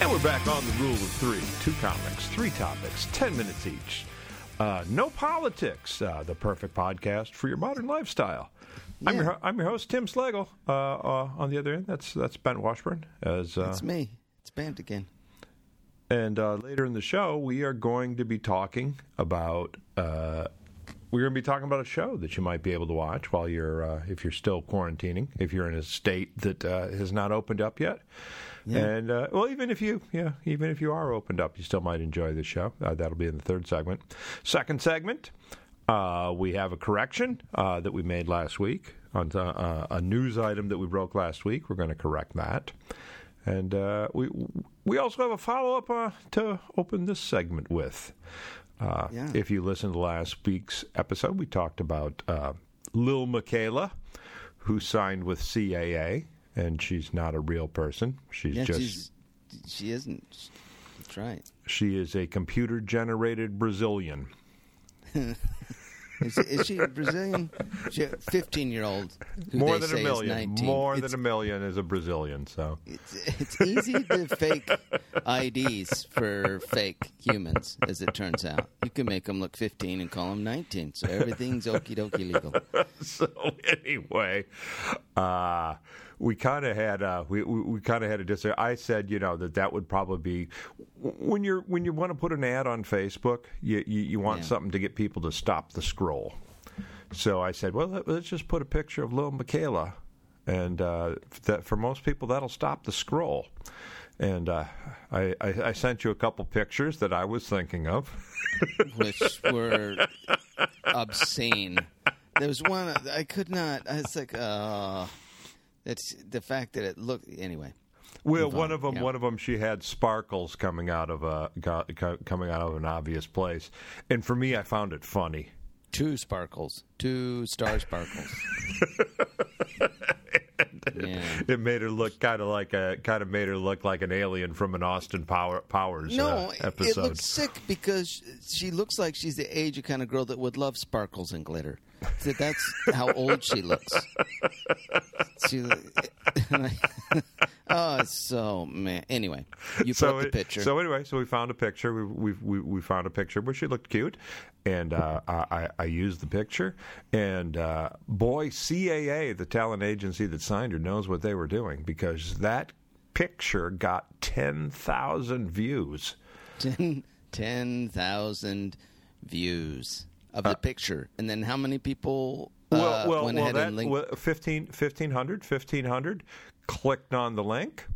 And we're back on the rule of three. Two comics, three topics, 10 minutes each. Uh, no politics, uh, the perfect podcast for your modern lifestyle. I'm, your, I'm your host, Tim Slagle. Uh, uh, on the other end, that's that's Ben Washburn. As uh, It's me. It's Band again. And uh, later in the show, we are going to be talking about. Uh, we're going to be talking about a show that you might be able to watch while you're, uh, if you're still quarantining, if you're in a state that uh, has not opened up yet. And uh, well, even if you, yeah, even if you are opened up, you still might enjoy the show. Uh, that'll be in the third segment. Second segment, uh, we have a correction uh, that we made last week on uh, a news item that we broke last week. We're going to correct that. And uh, we we also have a follow up uh, to open this segment with. Uh, Yeah. If you listened to last week's episode, we talked about uh, Lil Miquela, who signed with CAA, and she's not a real person. She's Yeah, just she's, she isn't. That's right. she is a computer generated Brazilian. Is, is she a Brazilian? She 15 year old. More than a million. More it's, than a million is a Brazilian. So It's, it's easy to fake IDs for fake humans, as it turns out. You can make them look 15 and call them 19, so everything's okie dokie legal. so anyway, uh, we kind of had uh, we we, we kind of had a dis. I said, you know, that that would probably be when you're when you want to put an ad on Facebook, you you, you want Yeah. something to get people to stop the scroll. So I said, well, let, let's just put a picture of Lil Miquela, and uh, that for most people that'll stop the scroll. And uh, I, I, I sent you a couple pictures that I was thinking of. which were obscene. There was one I could not. I was like, uh, that's the fact that it looked. Anyway, Well, one of them, yeah. one of them, she had sparkles coming out of a co- co- coming out of an obvious place, and for me, I found it funny. two sparkles, two star sparkles. yeah. It made her look kind of like a kind of made her look like an alien from an Austin Power, Powers No, uh, it looks sick because she looks like she's the age of kind of girl that would love sparkles and glitter. So that's how old she looks. She, oh, it's so man. Anyway, you put so up the it- picture. So anyway, so we found a picture. We we we, we found a picture where she looked cute, and uh, I I used the picture, and uh, boy, CAA, the talent agency that signed her, knows what they were doing because that picture got ten thousand views. Ten ten thousand views of the picture, and then how many people uh, Well, well, went well, ahead that and linked? well, 15, 1500, 1500 clicked on the link.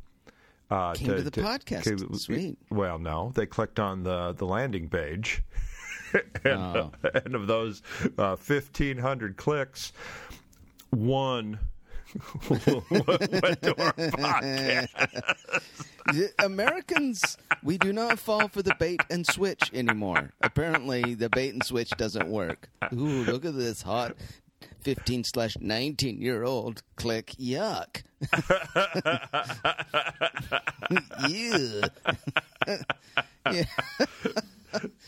Uh, Came to the podcast. Sweet. Well, no, they clicked on the the landing page, and, Oh. uh, and of those uh, fifteen hundred clicks, one to our podcast. Americans, we do not fall for the bait and switch anymore. Apparently, the bait and switch doesn't work. Ooh, look at this hot 15 slash 19 year old. Click, yuck. Yeah.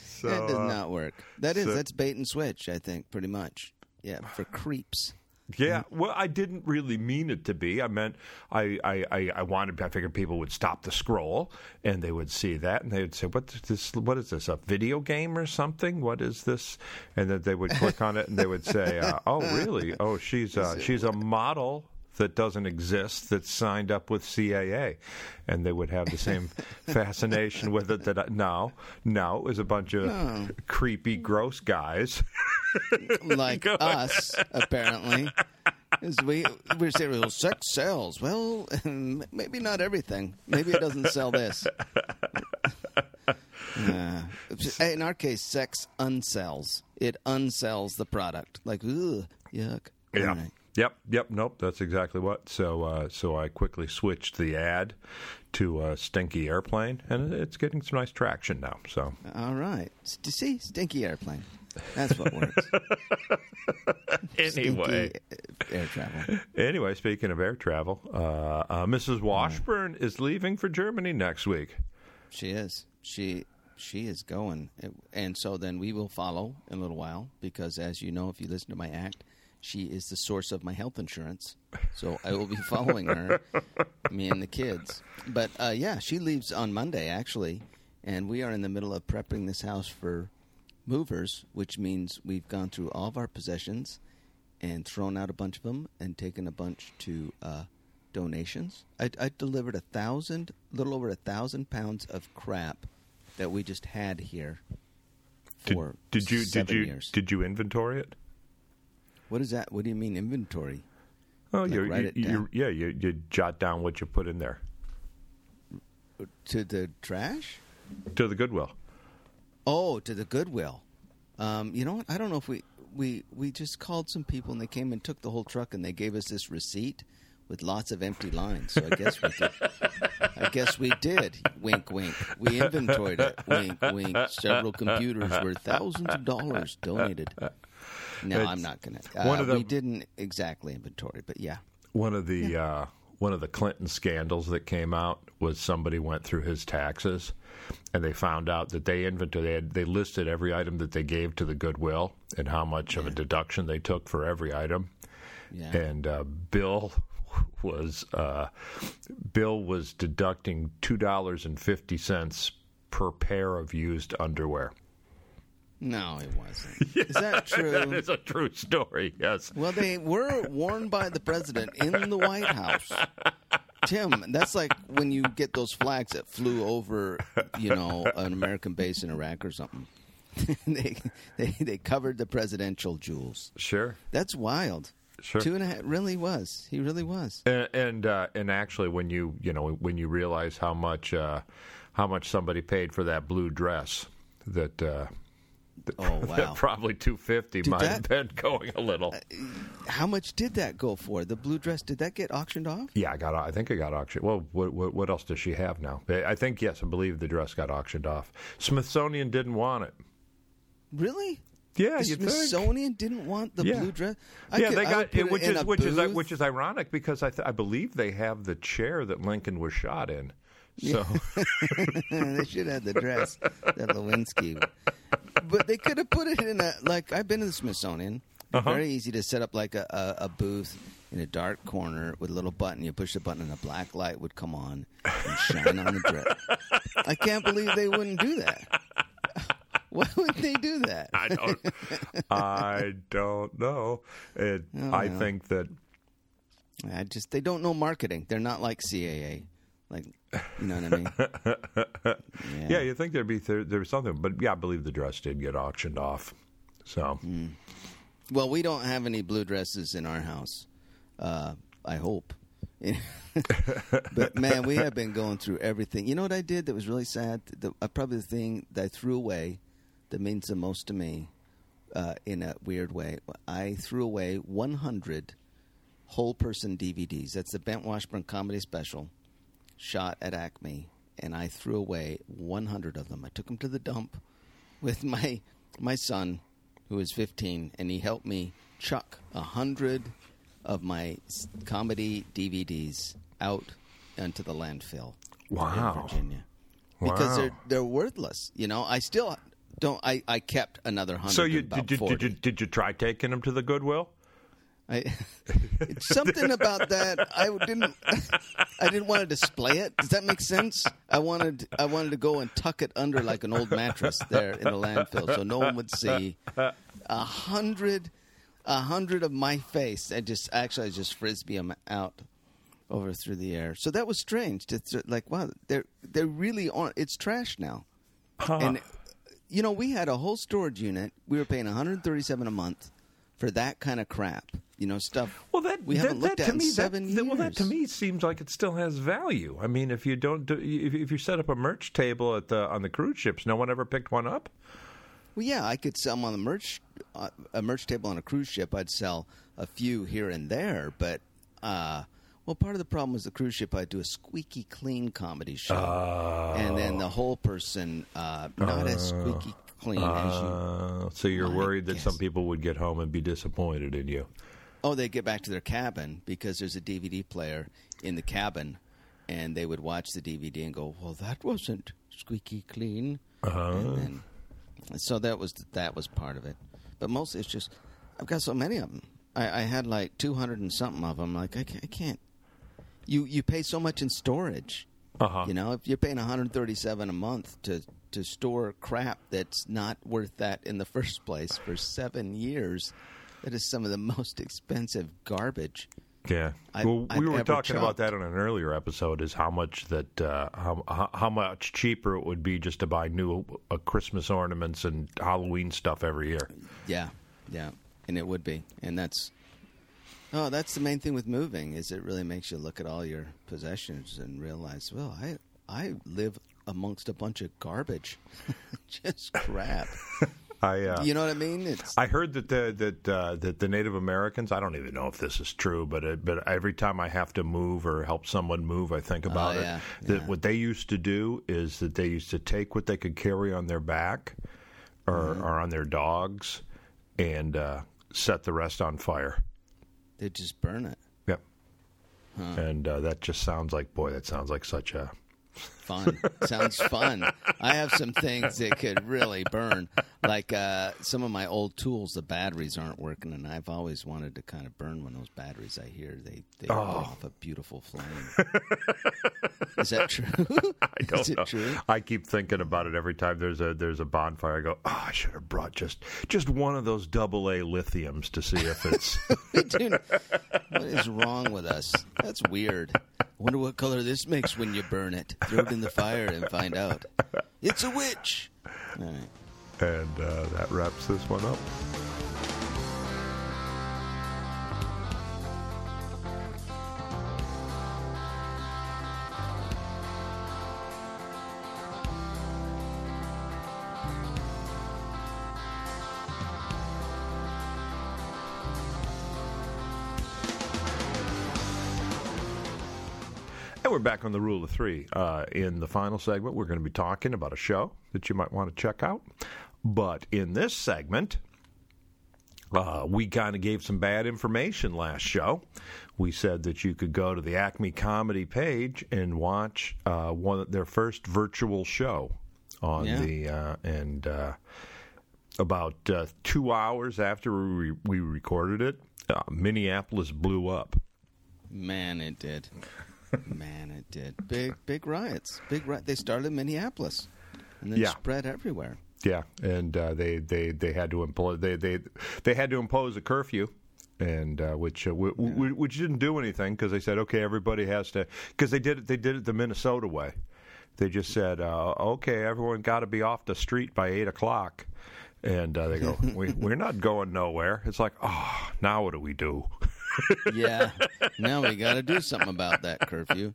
So, that does uh, not work. That is, so- that's bait and switch, I think, pretty much. Yeah, for creeps. Yeah, well, I didn't really mean it to be. I meant I, I, I, I wanted. I figured people would stop the scroll and they would see that and they would say, "What this? What is this? A video game or something? What is this?" And then they would click on it and they would say, uh, "Oh, really? Oh, she's uh, she's a model." That doesn't exist. That's signed up with CAA, and they would have the same fascination with it. That I, no, no, it was a bunch of creepy, gross guys. like us, apparently. We we're saying well, sex sells. Well, maybe not everything. Maybe it doesn't sell this. Uh, in our case, sex unsells. It unsells the product. Like, ugh, yuck. Yeah. Right. Yep. Yep. Nope. That's exactly what. So, uh, so I quickly switched the ad to a Stinky Airplane, and it's getting some nice traction now. So, All right. To see stinky airplane. That's what works. anyway, Stinky air travel. anyway, speaking of air travel, uh, uh, Mrs. Washburn is leaving for Germany next week. She is. She she is going, and so then we will follow in a little while because, as you know, if you listen to my act, she is the source of my health insurance. So I will be following her, me and the kids. But uh, yeah, she leaves on Monday actually, and we are in the middle of prepping this house for movers, which means we've gone through all of our possessions and thrown out a bunch of them and taken a bunch to uh, donations. I, I delivered a thousand, little over a thousand pounds of crap that we just had here Did, for did you seven did you years. did you inventory it? What is that? What do you mean inventory? Oh, Like, you, write you, it you down? yeah, you, you jot down what you put in there To the trash? to the Goodwill. Oh, to the Goodwill. Um, you know what? I don't know if we we we just called some people and they came and took the whole truck and they gave us this receipt with lots of empty lines. So I guess we did. I guess we did. Wink, wink. We inventoried it. Wink, wink. Several computers worth thousands of dollars donated. No, It's I'm not gonna. Uh, one of the- we didn't exactly inventory, but yeah. One of the uh, one of the Clinton scandals that came out was somebody went through his taxes, and they found out that they inventory they, had, they listed every item that they gave to the Goodwill and how much of a deduction they took for every item. Yeah. And uh, Bill was uh, Bill was deducting two dollars and fifty cents per pair of used underwear. No, it wasn't. Is that true? That is a true story. Yes. Well, they were worn by the president in the White House. Tim, that's like when you get those flags that flew over, you know, an American base in Iraq or something. they, they they covered the presidential jewels. Sure. That's wild. Sure. Two and a half. Really was. He really was. And and, uh, and actually, when you you know when you realize how much uh, how much somebody paid for that blue dress, that uh, Oh wow. probably two fifty might have been going a little. Uh, how much did that go for? The blue dress. Did that get auctioned off? Yeah, I got. I think I got auctioned. Well, what, what what else does she have now? I think yes, I believe the dress got auctioned off. Smithsonian didn't want it. Really? Yeah, The you think? Smithsonian didn't want the Yeah. blue dress. I yeah, could- they got it, it which in is which is which is ironic because I th- I believe they have the chair that Lincoln was shot in. So they should have the dress that Lewinsky. But they could have put it in a like I've been to the Smithsonian. Uh-huh. Very easy to set up like a, a, a booth in a dark corner with a little button. You push the button and a black light would come on and shine on the dress. I can't believe they wouldn't do that. Why would they do that? I don't I don't know. It, I know. think that I just they don't know marketing. They're not like CAA. Like you know what I mean? yeah, you think there'd be there, there's something, but yeah, I believe the dress did get auctioned off. So Hmm. Well, we don't have any blue dresses in our house. Uh, I hope. but man, we have been going through everything. You know what I did that was really sad? The, uh, probably the thing that I threw away that means the most to me uh, in a weird way. I threw away 100 whole person DVDs. That's the Bent Washburn comedy special shot at Acme. And I threw away 100 of them. I took them to the dump with my my son, who is 15, and he helped me chuck a hundred of my comedy DVDs out into the landfill Wow. in Virginia because Wow. they're they're worthless. You know, I still don't. I, I kept another hundred. so you did you, 40. did you did you try taking them to the Goodwill? I, it's something about that. I didn't. I didn't want to display it. Does that make sense? I wanted. I wanted to go and tuck it under like an old mattress there in the landfill, so no one would see a hundred, a hundred of my face. I just actually I just frisbee them out over through the air. So that was strange. To th- like, wow, they're they really aren't. It's trash now. And you know, we had a whole storage unit. We were paying 137 a month for that kind of crap. You know, stuff. Well, that we haven't looked that at to in me seven that, years. well that to me seems like it still has value. I mean, if you don't do, if, if you set up a merch table at the on the cruise ships, no one ever picked one up. Well, yeah, I could sell them on the merch, uh, a merch table on a cruise ship. I'd sell a few here and there, but uh, well, part of the problem was the cruise ship. I'd do a squeaky clean comedy show, and then the whole person uh, not as squeaky clean as you. Uh, so you're worried that some people would get home and be disappointed in you. Oh, they get back to their cabin because there's a DVD player in the cabin, and they would watch the DVD and go, "Well, that wasn't squeaky clean." Uh-huh. And then, so that was that was part of it, but mostly it's just I've got so many of them. I, I had like two hundred and something of them. Like I can't, I can't. You you pay so much in storage. Uh huh. You know, if you're paying 137 a month to to store crap that's not worth that in the first place for seven years, that is some of the most expensive garbage. Yeah. I- well, I've we were ever talking about that on an earlier episode. Is how much that uh, how how- how much cheaper it would be just to buy new uh, Christmas ornaments and Halloween stuff every year. Yeah, yeah, and it would be, and that's oh, that's the main thing with moving is it really makes you look at all your possessions and realize, well, I I live amongst a bunch of garbage, just crap. I uh, you know what I mean? It's I heard that the that uh, that the Native Americans. I don't even know if this is true, but it, but every time I have to move or help someone move, I think about Oh, it. That yeah. what they used to do is that they used to take what they could carry on their back or, Mm-hmm. or on their dogs and uh, set the rest on fire. they just burn it. Yep. And uh, that just sounds like boy. That sounds like such a Fun. Sounds fun. I have some things that could really burn. Like uh, some of my old tools, the batteries aren't working, and I've always wanted to kind of burn one of those batteries. I hear they they Oh. give off a beautiful flame. Is that true? I don't Is it know. true? I keep thinking about it every time there's a there's a bonfire. I go, oh, I should have brought just just one of those double A lithiums to see if it's. Dude, what is wrong with us? That's weird. I wonder what color this makes when you burn it. Throw it in the fire and find out. It's a witch. All right. and uh, that wraps this one up. We're back on the rule of three. Uh, in the final segment, we're going to be talking about a show that you might want to check out. But in this segment, uh, we kind of gave some bad information last show. We said that you could go to the Acme Comedy page and watch uh, one their first virtual show on Yeah. the uh, and uh, about uh, two hours after we, we recorded it, uh, Minneapolis blew up. Man, it did. Man, it did. Big, big riots. Big ri- They started in Minneapolis, and then Yeah. spread everywhere. Yeah, and uh, they, they they had to impose they they they had to impose a curfew, and uh, which uh, w- w- which didn't do anything because they said okay everybody has to because they did it they did it the Minnesota way. They just said uh, okay everyone got to be off the street by eight o'clock, and uh, they go we, we're not going nowhere. It's like oh now what do we do? Yeah. now we got to do something about that curfew.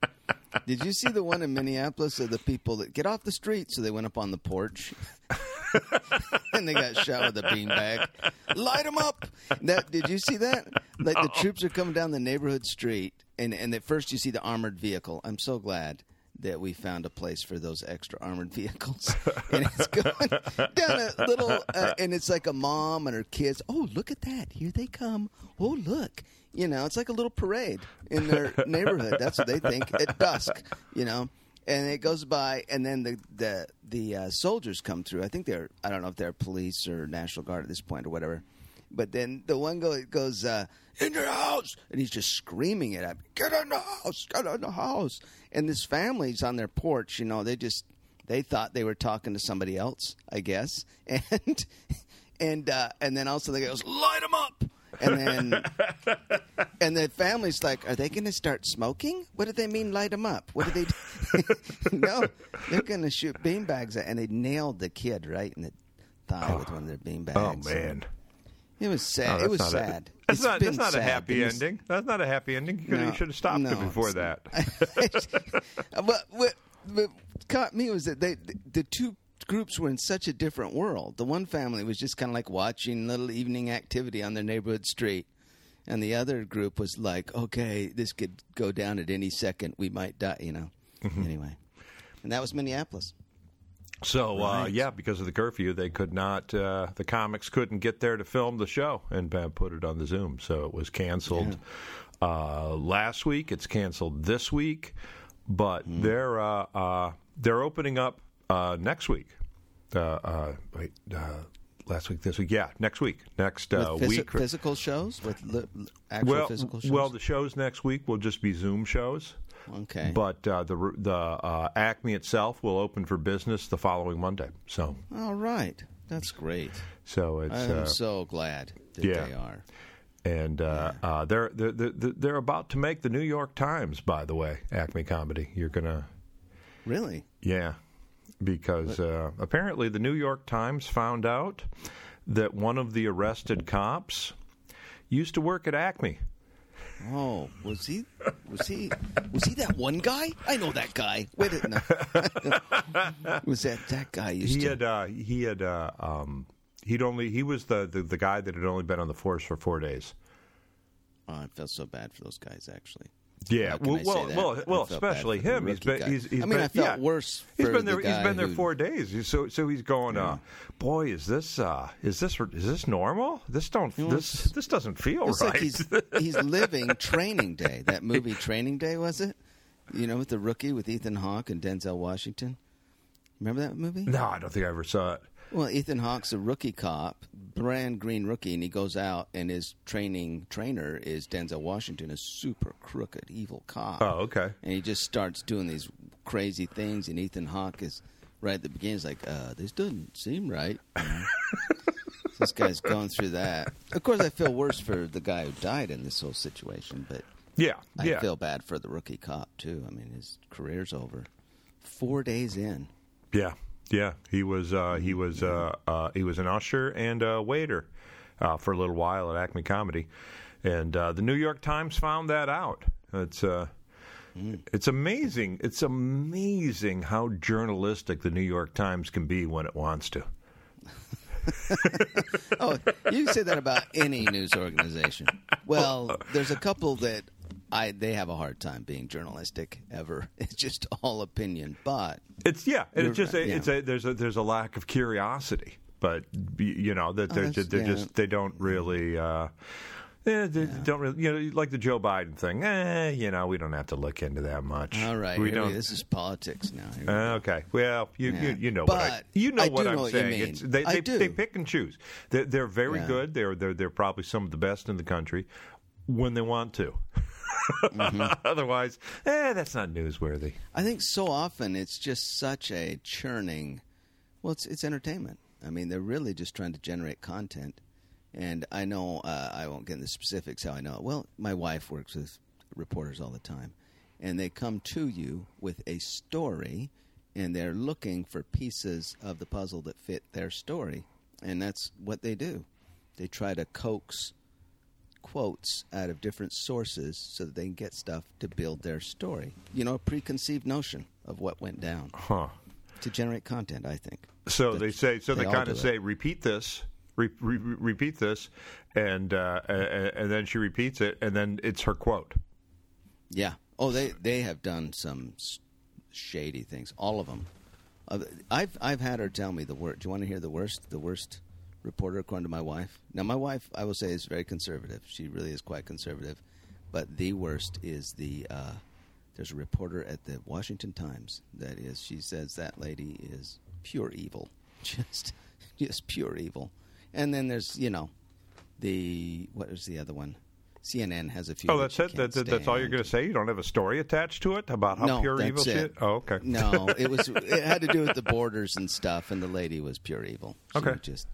Did you see the one in Minneapolis of the people that get off the street? So they went up on the porch, and they got shot with a beanbag. Light them up. That did you see that? Like the troops are coming down the neighborhood street, and and at first you see the armored vehicle. I'm so glad that we found a place for those extra armored vehicles, and it's going down a little, uh, and it's like a mom and her kids. Oh, look at that! Here they come. Oh, look. You know, it's like a little parade in their neighborhood. That's what they think at dusk. You know, and it goes by, and then the the the uh, soldiers come through. I think they're I don't know if they're police or National Guard at this point or whatever. But then the one go, goes uh, in your house, and he's just screaming it at me. Get in the house, get in the house. And this family's on their porch. You know, they just they thought they were talking to somebody else, I guess. And and uh, and then also they goes light them up. And then and the family's like, are they going to start smoking? What do they mean light them up? What do they? Do? no, they're going to shoot beanbags at, and they nailed the kid right in the thigh oh. with one of their beanbags. Oh man, It was sad. that's it was not a- sad. that's It's not that's not a happy was- ending. That's not a happy ending. You, could- you should have stopped no, it before that. but what, what caught me was that they the two groups were in such a different world. The one family was just kind of like watching little evening activity on their neighborhood street, and the other group was like, "Okay, this could go down at any second. We might die." You know. Mm-hmm. Anyway, and that was Minneapolis. So uh, yeah, because of the curfew, they could not. Uh, the comics couldn't get there to film the show and uh, put it on the Zoom, so it was canceled uh, last week. It's canceled this week, but Hmm. they're uh, uh, they're opening up uh, next week. Uh, uh, wait, uh, last week, this week. Yeah, next week, next uh, phys- week. physical shows with li- actual well, physical shows. well, the shows next week will just be Zoom shows. okay. But uh, the the uh, Acme itself will open for business the following Monday. So All right, that's great. so it's I'm uh, so glad that yeah. they are. and uh, uh, they're, they're they're they're about to make the New York Times. By the way, Acme Comedy. You're gonna Really? yeah, because uh, apparently the New York Times found out that one of the arrested cops used to work at Acme. Oh, was he? Was he? Was he that one guy? I know that guy. Wait, a- no. was that that guy? Used He to, had uh, he had uh, um, he'd only he was the, the the guy that had only been on the force for four days. Oh, I felt so bad for those guys. Actually, Yeah, well, well, well, well, especially him. He's been, he's, he's I mean, been, I felt yeah. worse He's been the there. He's guy been there who- four days. He's- So, so he's going. Uh, boy, is this uh, is this is this normal? This don't this this doesn't feel it's right. like he's he's living Training Day. That movie, Training Day, was it? You know, with the rookie with Ethan Hawke and Denzel Washington. Remember that movie? no, I don't think I ever saw it. Well, Ethan Hawke's a rookie cop, brand green rookie, and he goes out and his training trainer is Denzel Washington, a super crooked, evil cop. Oh, okay. And he just starts doing these crazy things, and Ethan Hawke is right at the beginning. He's like, uh, "This doesn't seem right." You know? So this guy's going through that. Of course, I feel worse for the guy who died in this whole situation, but Yeah, I yeah. feel bad for the rookie cop too. I mean, his career's over. Four days in. Yeah, yeah. He was uh, he was uh, uh, he was an usher and a waiter uh, for a little while at Acme Comedy, and uh, the New York Times found that out. It's uh, it's amazing. It's amazing how journalistic the New York Times can be when it wants to. Oh, you can say that about any news organization. Well, there's a couple that I they have a hard time being journalistic ever. It's just all opinion. But It's yeah, and it's just a, yeah. it's a there's a there's a lack of curiosity, but you know that they're, Oh, that's- they're yeah. just they don't really. Uh, eh, they don't really, you know, like the Joe Biden thing. Eh, you know, we don't have to look into that much. all right, we don't. this is politics now. We Uh, okay. Well, you, Yeah. you you know what I, But you know I what I'm know what saying. they I they, do. they pick and choose. They're, they're very Yeah. good. They're they're they're probably some of the best in the country when they want to. Mm-hmm. Otherwise, eh, that's not newsworthy. I think so often it's just such a churning. Well, it's it's entertainment. I mean, they're really just trying to generate content. And I know uh, I won't get into specifics how I know it. Well, my wife works with reporters all the time, and they come to you with a story, and they're looking for pieces of the puzzle that fit their story, and that's what they do. They try to coax quotes out of different sources so that they can get stuff to build their story. You know, a preconceived notion of what went down Huh. to generate content, I think. So But they say. So they, all kind of say, "Repeat this, re- re- re- repeat this," and uh, and then she repeats it, and then it's her quote. Yeah. Oh, they they have done some shady things. All of them. Uh, I've I've had her tell me the worst. Do you want to hear the worst? The worst reporter, according to my wife. Now, my wife, I will say, is very conservative. She really is quite conservative. But the worst is the. Uh, there's a reporter at the Washington Times that is. She says that lady is pure evil, just just pure evil. And then there's you know, the what was the other one? CNN has a few. Oh, that's it. That, that's all you're going to say. You don't have a story attached to it about how No, pure evil she it. is? Oh, okay. No, it was it had to do with the borders and stuff, and the lady was pure evil. She Okay. was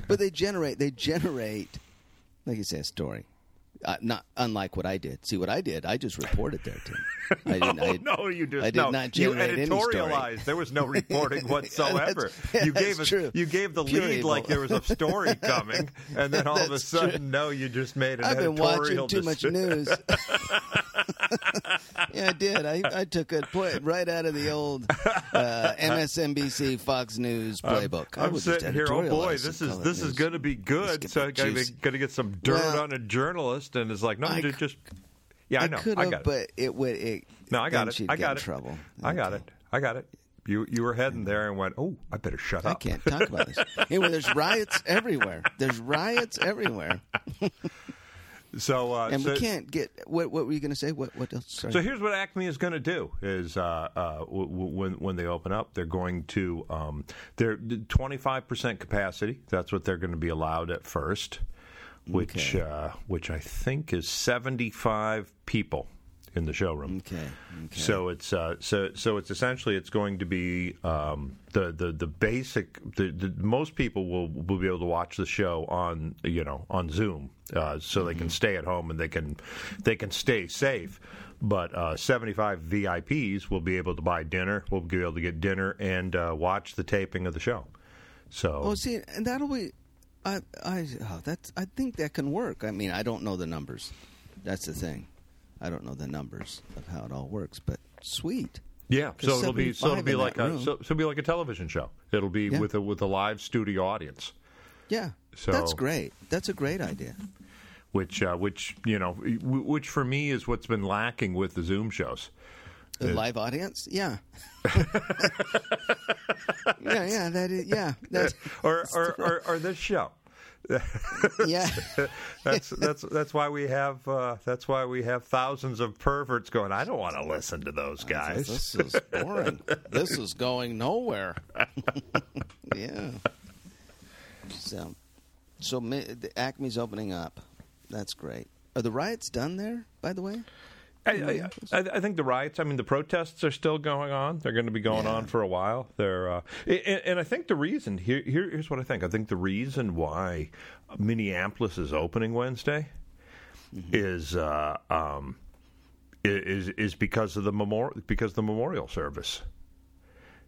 Just, but they generate they generate, like you say, a story. Uh, not unlike what I did. See what I did? I just reported there, Tim. I didn't. I, no, you just I did no. not you generate any editorialized. There was no reporting whatsoever. That's- you gave us you gave the Pure lead evil. like there was a story coming, and then all of a sudden, true. no, you just made an I've been watching too much news. Yeah, I did. I, I took a point right out of the old uh, MSNBC Fox News playbook. I I'm just sitting here. Oh boy, this is this is going to be good. So I got juice. to get some dirt Well, on a journalist, and it's like, no, I ju- c- just yeah, I know, could I have, got it. but it would. It, No, I got it. I got it. trouble. I got it. I got it. You you were heading there and went, oh, I better shut I up. I can't talk about this. Anyway, there's riots everywhere. There's riots everywhere. So, uh, and so, we can't get. What, what were you going to say? What? What else? Sorry. So here's what Acme is going to do: is uh, uh, w- w- when when they open up, they're going to um, they're 25 percent capacity. That's what they're going to be allowed at first, which Okay. uh, which I think is 75 people in the showroom. okay. Okay. So it's uh, so so it's essentially it's going to be um, the the the basic. The, the most people will will be able to watch the show on you know on Zoom, uh, so they can stay at home and they can they can stay safe. But uh, 75 VIPs will be able to buy dinner. Will be able to get dinner and uh, watch the taping of the show. So Oh, see, and that'll be. I I oh, that's I think that can work. I mean, I don't know the numbers. That's the thing. I don't know the numbers of how it all works, but sweet. yeah, so it'll be so it'll be like a so, so it'll be like a television show. It'll be Yeah. with a with a live studio audience. Yeah, So- that's great. That's a great idea. which uh, which you know which for me is what's been lacking with the Zoom shows. A live audience, yeah, yeah, yeah. That is, yeah, that, Or or, or or this show. Yeah. That's that's that's why we have uh, that's why we have thousands of perverts going. I don't want to listen to those guys. This is boring. this is going nowhere. yeah. So, so the Acme's opening up. That's great. Are the riots done there? By the way, I, I, I think the riots. I mean, the protests are still going on. They're going to be going Yeah. on for a while. They're, uh, and, and I think the reason here, here here's what I think. I think the reason why Minneapolis is opening Wednesday is uh, um, is is because of the memorial because of the memorial service.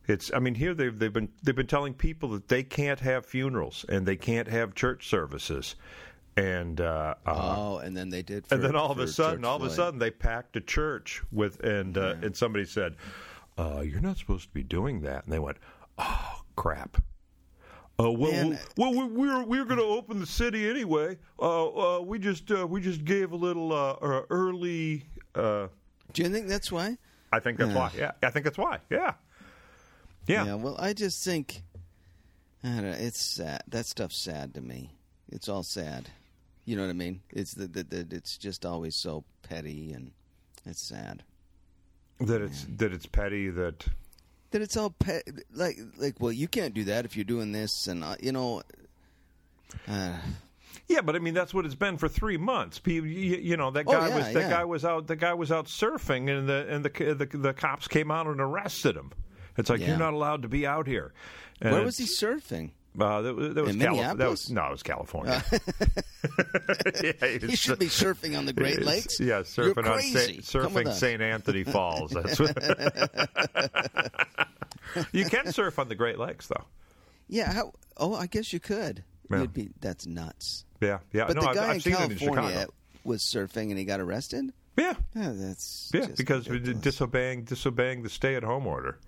It's. I mean, here they've they've been they've been telling people that they can't have funerals and they can't have church services, and uh, uh, oh, and then they did. and then all of a sudden, all of a sudden, they packed a church with, and uh, and somebody said, uh, "You're not supposed to be doing that." And they went, "Oh crap." Uh, well, Man, well, we, we were we were going to open the city anyway. Uh, uh, we just uh, we just gave a little uh, uh, early. Uh, Do you think that's why? I think that's Yeah. why. Yeah, I think that's why. Yeah, yeah. Yeah. Well, I just think, I don't know, it's sad. That stuff's sad to me. It's all sad. You know what I mean? It's the, the, the it's just always so petty and it's sad. That it's that it's petty. That that it's all pe- like like well you can't do that if you're doing this and uh, you know uh, Yeah, but I mean that's what it's been for three months. You, you know that Oh, guy yeah, was that yeah. guy was out the guy was out surfing, and the and the the, the cops came out and arrested him. It's like Yeah. you're not allowed to be out here. And where was he surfing Uh, that, that was In Cali- that was no, it was California. yeah, he should be surfing on the Great Lakes Yeah, surfing on crazy. Saint, Come with surfing. St. Anthony Falls. That's what you can surf on the Great Lakes, though. yeah how, oh I guess you could Yeah. You'd be that's nuts Yeah, yeah. but no, the I've, guy I've in seen it in California was surfing and he got arrested Yeah, yeah that's Yeah, because disobeying disobeying the stay-at-home order,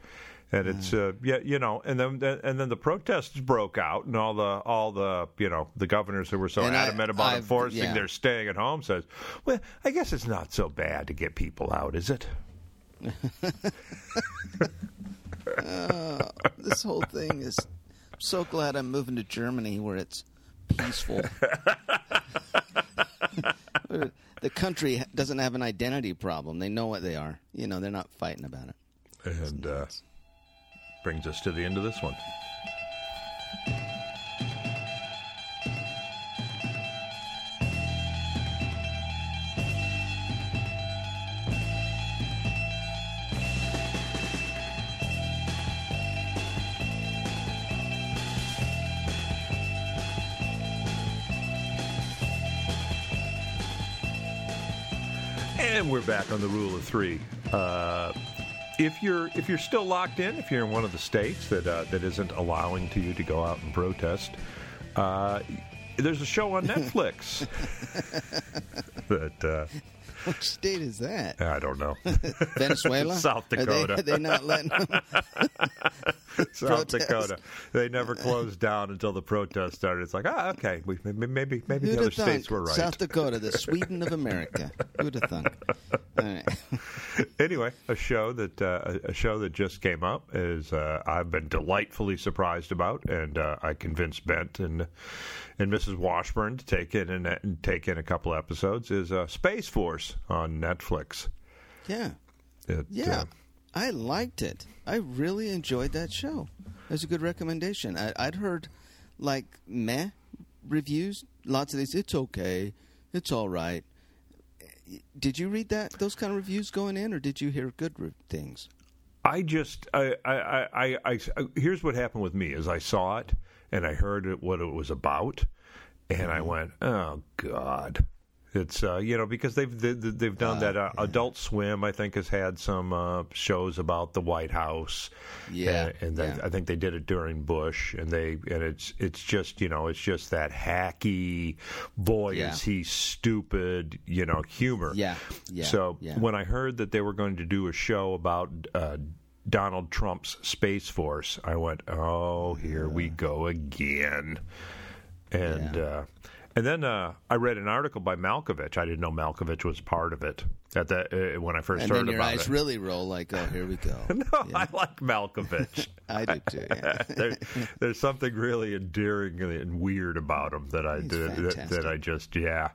and it's uh, yeah, you know, and then and then the protests broke out, and all the all the you know the governors who were so And I- adamant about I've- enforcing yeah. their staying at home says, well, I guess it's not so bad to get people out, is it? this whole thing is I'm so glad I'm moving to Germany where it's peaceful. The country doesn't have an identity problem. They know what they are. You know, they're not fighting about it. And uh, brings us to the end of this one. And we're back on the rule of three. Uh, if you're if you're still locked in, if you're in one of the states that uh, that isn't allowing to you to go out and protest, uh, there's a show on Netflix that uh, Which state is that? I don't know. Venezuela? South Are they- Dakota. Are they, not letting them? South Protest. Dakota. They never closed down until the protest started. It's like, ah, okay, we, maybe maybe Who'd the other thunk? states were right. South Dakota, the Sweden of America. Who'd have thunk? Right. anyway, a show that uh, a show that just came up is uh, I've been delightfully surprised about, and uh, I convinced Bent and and Mrs. Washburn to take in and, and take in a couple episodes. Is uh, Space Force on Netflix? Yeah. It, Yeah. uh, I liked it. I really enjoyed that show. That's a good recommendation. I, I'd heard like meh reviews. Lots of these. It's okay. It's all right. Did you read that those kind of reviews going in, or did you hear good re- things? I just I, I, I, I, I here's what happened with me is I saw it and I heard it, what it was about, and I mm-hmm. went, oh God. It's uh, you know because they've they, they've done that. Uh, Adult Swim, I think, has had some uh, shows about the White House. Yeah, and, and they, yeah. I think they did it during Bush, and they and it's it's just you know it's just that hacky, boy Yeah. is he stupid, you know, humor. Yeah, yeah, So yeah. when I heard that they were going to do a show about uh, Donald Trump's Space Force, I went, "Oh, here we go again." And Yeah. uh, and then uh, I read an article by Malkovich. I didn't know Malkovich was part of it at that uh, when I first And heard then your about eyes it. really roll like, oh, here we go. no, I like Malkovich. I do too. Yeah. there, there's something really endearing and weird about him that I that, that, I just yeah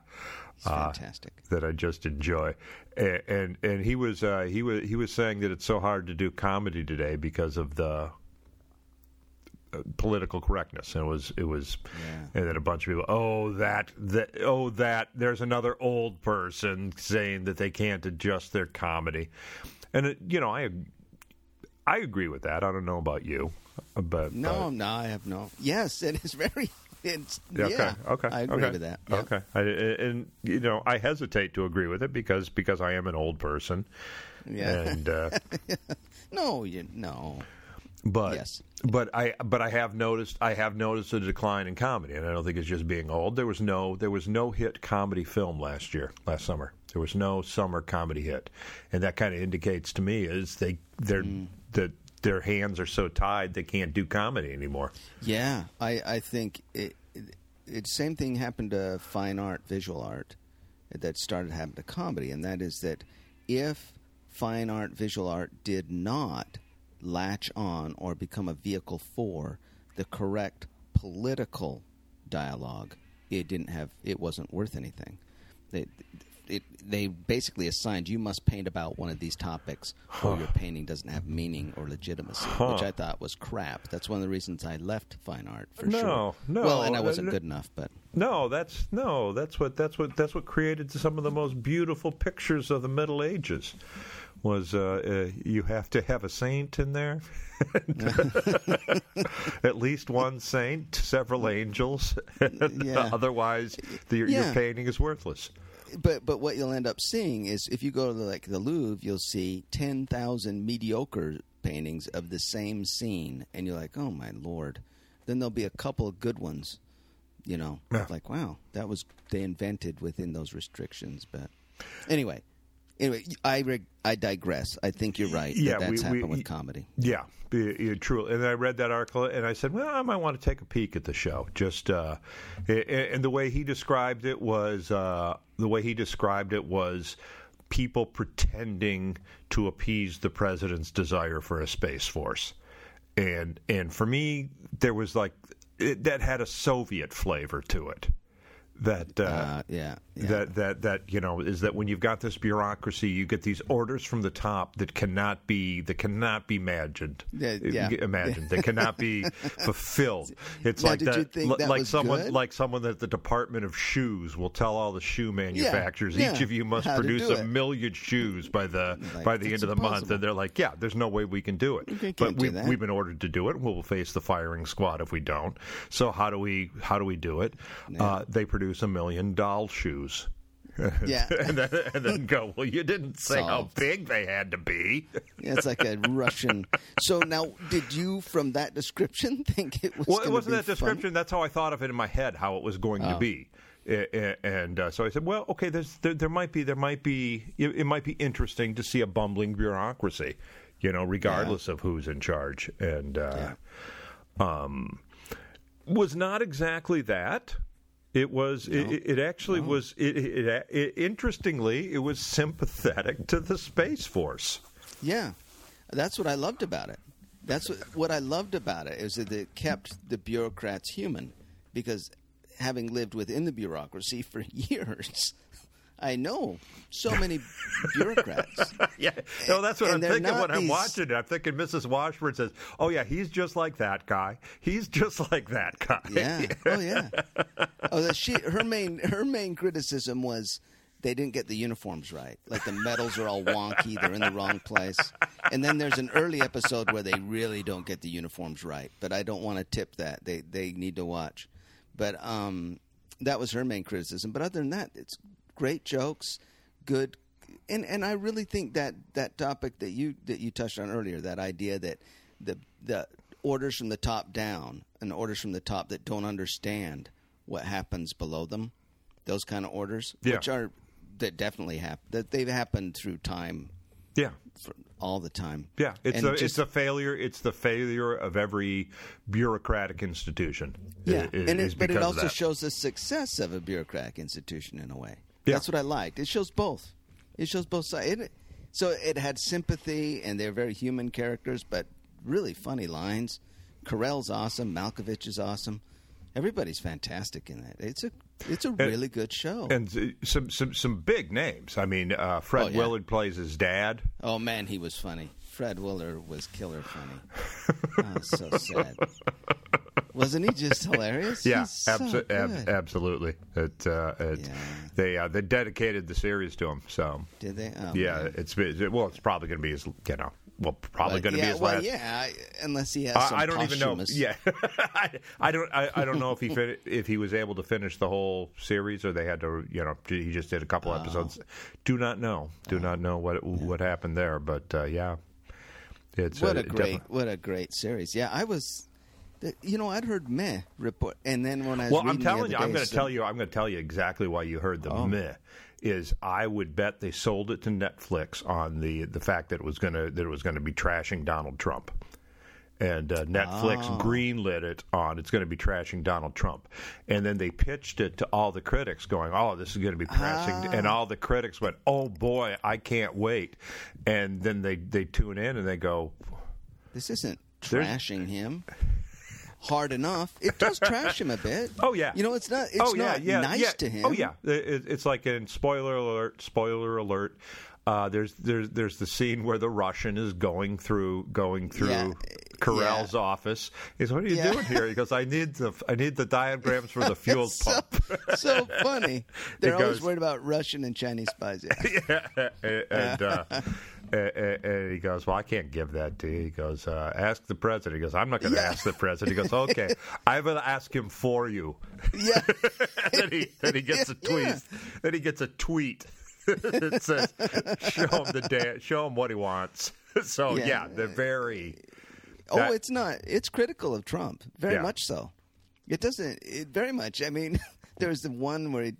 It's fantastic. that I just enjoy. And and, and he was uh, he was he was saying that it's so hard to do comedy today because of the uh, political correctness. And it was it was Yeah. and then a bunch of people, oh that that oh that there's another old person saying that they can't adjust their comedy. And it, you know, I I agree with that. I don't know about you, but No, no, I have no. Yes, it is very. It's Okay. yeah. Okay. I agree okay. with that. Yeah. Okay. I, and you know, I hesitate to agree with it because because I am an old person. Yeah. And uh, No, you no. But Yes. but I but I have noticed I have noticed a decline in comedy, and I don't think it's just being old. There was no there was no hit comedy film last year, last summer. There was no summer comedy hit, and that kind of indicates to me is they they're Mm. that their hands are so tied they can't do comedy anymore. Yeah, I I think it, it, it same thing happened to fine art, visual art, that started happening to comedy, and that is that if fine art, visual art did not latch on or become a vehicle for the correct political dialogue, it didn't have it wasn't worth anything. They, it, they basically assigned you must paint about one of these topics or your painting doesn't have meaning or legitimacy, which I thought was crap. That's one of the reasons I left fine art for No, sure. no, no. Well, and I uh, wasn't no. good enough, but No, that's no, that's what that's what that's what created some of the most beautiful pictures of the Middle Ages. Was uh, uh, you have to have a saint in there, at least one saint, several angels, Yeah. otherwise the, your painting is worthless. but but what you'll end up seeing is if you go to the, like the Louvre, you'll see ten thousand mediocre paintings of the same scene, and you're like, oh my lord. Then there'll be a couple of good ones, you know, Yeah. like wow, that was they invented within those restrictions. But anyway, anyway, I reg- I digress. I think you're right. Yeah, that that's we- we- happened with comedy. Yeah, yeah, true. And I read that article, and I said, "Well, I might want to take a peek at the show." Just uh, and the way he described it was uh, the way he described it was people pretending to appease the president's desire for a space force, and and for me, there was like it, that had a Soviet flavor to it. That uh, Uh, yeah, yeah. that that that you know is that when you've got this bureaucracy, you get these orders from the top that cannot be that cannot be imagined. Yeah, yeah. imagined. they cannot be fulfilled. It's Now, like that, li- that like someone good? like someone at the Department of Shoes will tell all the shoe manufacturers, each of you must How produce a it. million shoes by the Like, by the end of the month, and they're like, yeah, there's no way we can do it. but we that. we've been ordered to do it. We'll face the firing squad if we don't. So how do we how do we do it? Uh, they produce a million doll shoes. Yeah. and, then, and then go. Well, you didn't say how big they had to be. Yeah, it's like a Russian. So now, did you, from that description, think it was? Well, it wasn't be that description. That's how I thought of it in my head, how it was going to Oh. be. A- a- And uh, so I said, "Well, okay. There's there, there might be there might be it, it might be interesting to see a bumbling bureaucracy, you know, regardless of who's in charge." And uh, um, was not exactly that. It was. It, it actually was. It, it, it, interestingly, it was sympathetic to the space force. Yeah, that's what I loved about it. That's what, what I loved about it is that it kept the bureaucrats human, because having lived within the bureaucracy for years, I know so many bureaucrats. yeah, no, that's what And I'm thinking when I'm watching it. I'm thinking Mrs. Washburn says, "Oh yeah, he's just like that guy. He's just like that guy." Yeah. Oh yeah. Oh, that she her main her main criticism was they didn't get the uniforms right. Like the medals are all wonky, they're in the wrong place. And then there's an early episode where they really don't get the uniforms right. But I don't want to tip that. They they need to watch. But um that was her main criticism. But other than that, it's great jokes, good and and I really think that that topic that you that you touched on earlier, that idea that the the orders from the top down and orders from the top that don't understand what happens below them, those kind of orders, Yeah. which are that definitely happen that they've happened through time yeah. all the time. Yeah, it's And a just- it's a failure. It's the failure of every bureaucratic institution. Yeah, i- i- and it, but it also shows the success of a bureaucratic institution in a way. Yeah. That's what I liked. It shows both. It shows both sides. It, so it had sympathy, and they're very human characters, but really funny lines. Carell's awesome. Malkovich is awesome. Everybody's fantastic in that. It's a it's a really good show. and some some some big names. I mean, uh, Fred Oh, yeah. Willard plays his dad. oh man, he was funny. Fred Willard was killer funny. oh, so sad. Wasn't he just hilarious? Yeah, He's so abso- ab- absolutely. It, uh, it, Yeah. They uh, they dedicated the series to him. So Did they? Oh, yeah, man. it's well, it's probably going to be his. You know, well, probably going to yeah, be his well, last. yeah, unless he has some I, I don't even know. Yeah, I, I don't. I, I don't know if he fin- if he was able to finish the whole series or they had to. You know, he just did a couple Oh. episodes. Do not know. Do not know what what happened there. But uh, yeah, it's What uh, a great, definitely- what a great series. Yeah, I was, you know, I'd heard meh report, and then when I was Well, I'm telling you, I'm going to so- tell you, I'm going to tell you exactly why you heard the Oh. meh. Is I would bet they sold it to Netflix on the the fact that it was going to that it was going to be trashing Donald Trump. And uh, Netflix Oh. greenlit it on it's going to be trashing Donald Trump, and then they pitched it to all the critics, going, "Oh, this is going to be trashing," Ah. and all the critics went, "Oh boy, I can't wait!" And then they they tune in and they go, This isn't trashing him hard enough. It does trash him a bit. Oh yeah. you know, it's not. It's oh yeah, not yeah, nice yeah. to him. Oh yeah, It- it's like in spoiler alert. Spoiler alert. Uh, there's there's there's the scene where the Russian is going through going through Yeah, Carell's yeah. office. He's what are you Yeah. doing here? He goes, I need the I need the diagrams for the fuel so, pump. so funny. They're It always goes- worried about Russian and Chinese spies. Yeah. and, uh, and, he goes, "Well, I can't give that to you." He goes, uh, "Ask the president." He goes, "I'm not going to Yeah. ask the president." He goes, "Okay, I will ask him for you." yeah. then he then he gets a tweet. Yeah. Then he gets a tweet that says, "Show him the da- show him what he wants." So yeah, Yeah. they're very. Oh, That- it's not. It's critical of Trump, very much so. It doesn't. It very much. I mean, there's the one where he,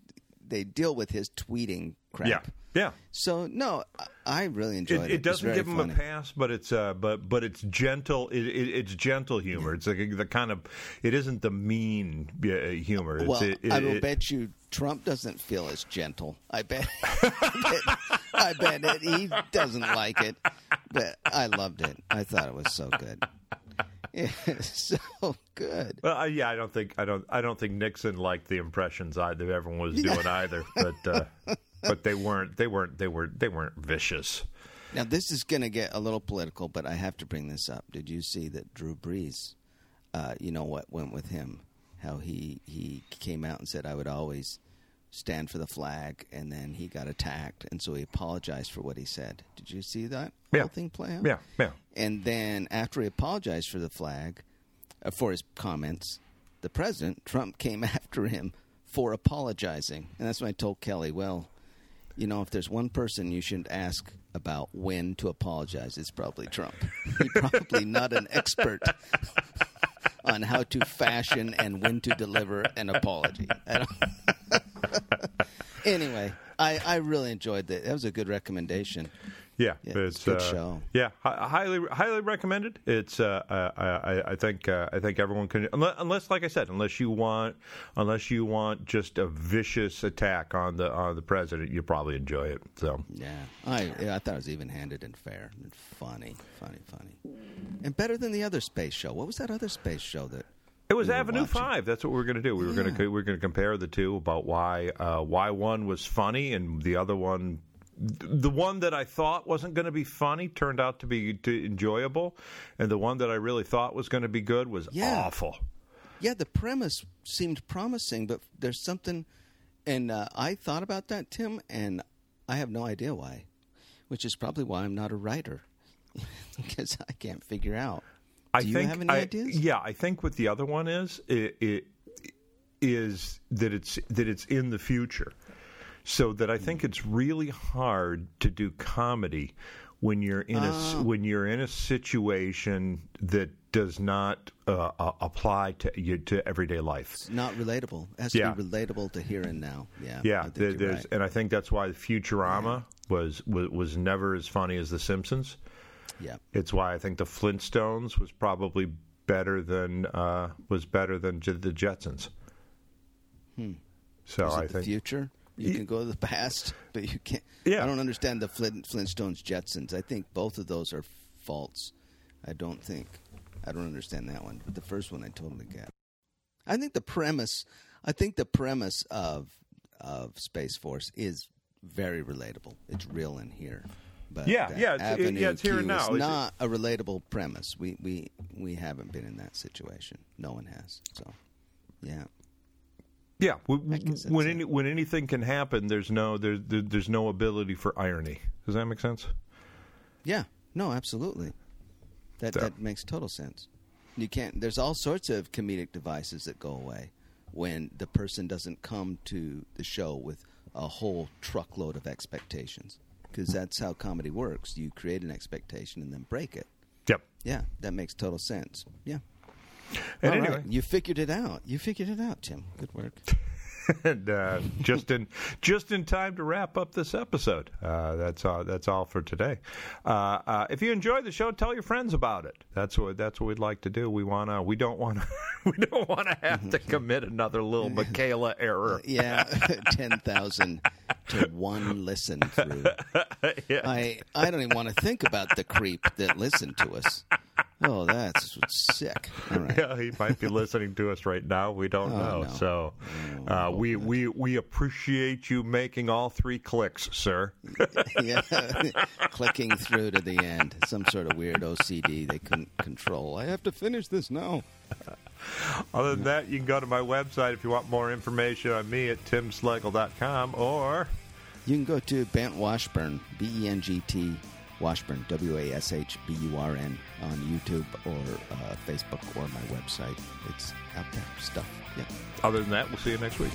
they deal with his tweeting crap. Yeah. So no, I- really enjoyed It, it. it doesn't give him funny. a pass, but it's uh, but but it's gentle. It, it, it's gentle humor. It's like the kind of. It isn't the mean uh, humor. It's, Well, I will bet you Trump doesn't feel as gentle. I bet. I bet, I bet it, he doesn't like it. But I loved it. I thought it was so good. Yeah, so good. Well, uh, yeah, I don't think I don't I don't think Nixon liked the impressions either. Everyone was doing either, but uh, but they weren't they weren't they were they weren't vicious. Now this is going to get a little political, but I have to bring this up. Did you see that Drew Brees? Uh, you know what went with him? How he he came out and said, "I would always stand for the flag," and then he got attacked, and so he apologized for what he said. Did you see that Yeah. whole thing play out? Yeah, yeah. And then after he apologized for the flag, uh, for his comments, the president Trump came after him for apologizing, and that's when I told Kelly, well. You know, if there's one person you shouldn't ask about when to apologize, it's probably Trump. He's probably not an expert on how to fashion and when to deliver an apology. Anyway, I, I really enjoyed that. That was a good recommendation. Yeah, Yeah, it's a good show. Yeah, hi- highly highly recommended. It's uh, I, I, I think uh, I think everyone can unless, unless like I said unless you want unless you want just a vicious attack on the on the president, you probably enjoy it. So Yeah, I yeah, I thought it was even handed and fair and funny, funny, funny, and better than the other space show. What was that other space show that? It was we Avenue watching? Five. That's what we were going to do. We were going to we were going to compare the two about why uh, why one was funny and the other one. The one that I thought wasn't going to be funny turned out to be to enjoyable, and the one that I really thought was going to be good was Yeah. awful. Yeah, the premise seemed promising, but there's something, and uh, I thought about that, Tim, and I have no idea why, which is probably why I'm not a writer because I can't figure out. I Do you think have any I- ideas? Yeah, I think what the other one is it, it is that it's that it's in the future. So that I think it's really hard to do comedy when you're in a s- when you're in a situation that does not uh, uh, apply to you to everyday life. It's not relatable. It has Yeah. to be relatable to here and now. Yeah, Yeah, there, there's, right. and I think that's why Futurama was, was was never as funny as The Simpsons. yeah. It's why I think the Flintstones was probably better than uh, was better than the Jetsons. Hmm. So I the think future? You can go to the past, but you can't. Yeah. I don't understand the Flint, Flintstones Jetsons. I think both of those are faults. I don't think. I don't understand that one. But the first one I totally get. I think the premise. I think the premise of of Space Force is very relatable. It's real in here. But Yeah, yeah, it's- it- yeah, it's here and now. It's- not a relatable premise. We we we haven't been in that situation. No one has. So, yeah. Yeah. w- I guess that's when any, when anything can happen, there's no there's there, there's no ability for irony. Does that make sense? Yeah, no, absolutely. That that makes total sense. You can't. There's all sorts of comedic devices that go away when the person doesn't come to the show with a whole truckload of expectations. Because that's how comedy works. You create an expectation and then break it. Yep. Yeah, that makes total sense. Yeah. And All right, anyway, you figured it out. You figured it out, Tim. Good work. and uh, just in just in time to wrap up this episode. Uh, that's all. That's all for today. Uh, uh, if you enjoyed the show, tell your friends about it. That's what that's what we'd like to do. We wanna. We don't want to. We don't want to have to commit another Lil Miquela error. Yeah, ten thousand to one listen through. Yeah. I I don't even want to think about the creep that listened to us. Oh, that's sick. All right. Yeah, he might be listening to us right now. We don't Oh, know. no. So, uh, we, we we appreciate you making all three clicks, sir. yeah, clicking through to the end. Some sort of weird OCD they couldn't control. I have to finish this now. Other than that, you can go to my website if you want more information on me at timslagle.com or You can go to Bengt Washburn, B E N G T Washburn, W A S H B U R N, on YouTube or uh, Facebook or my website. It's out there stuff. Yeah. other than that, we'll see you next week.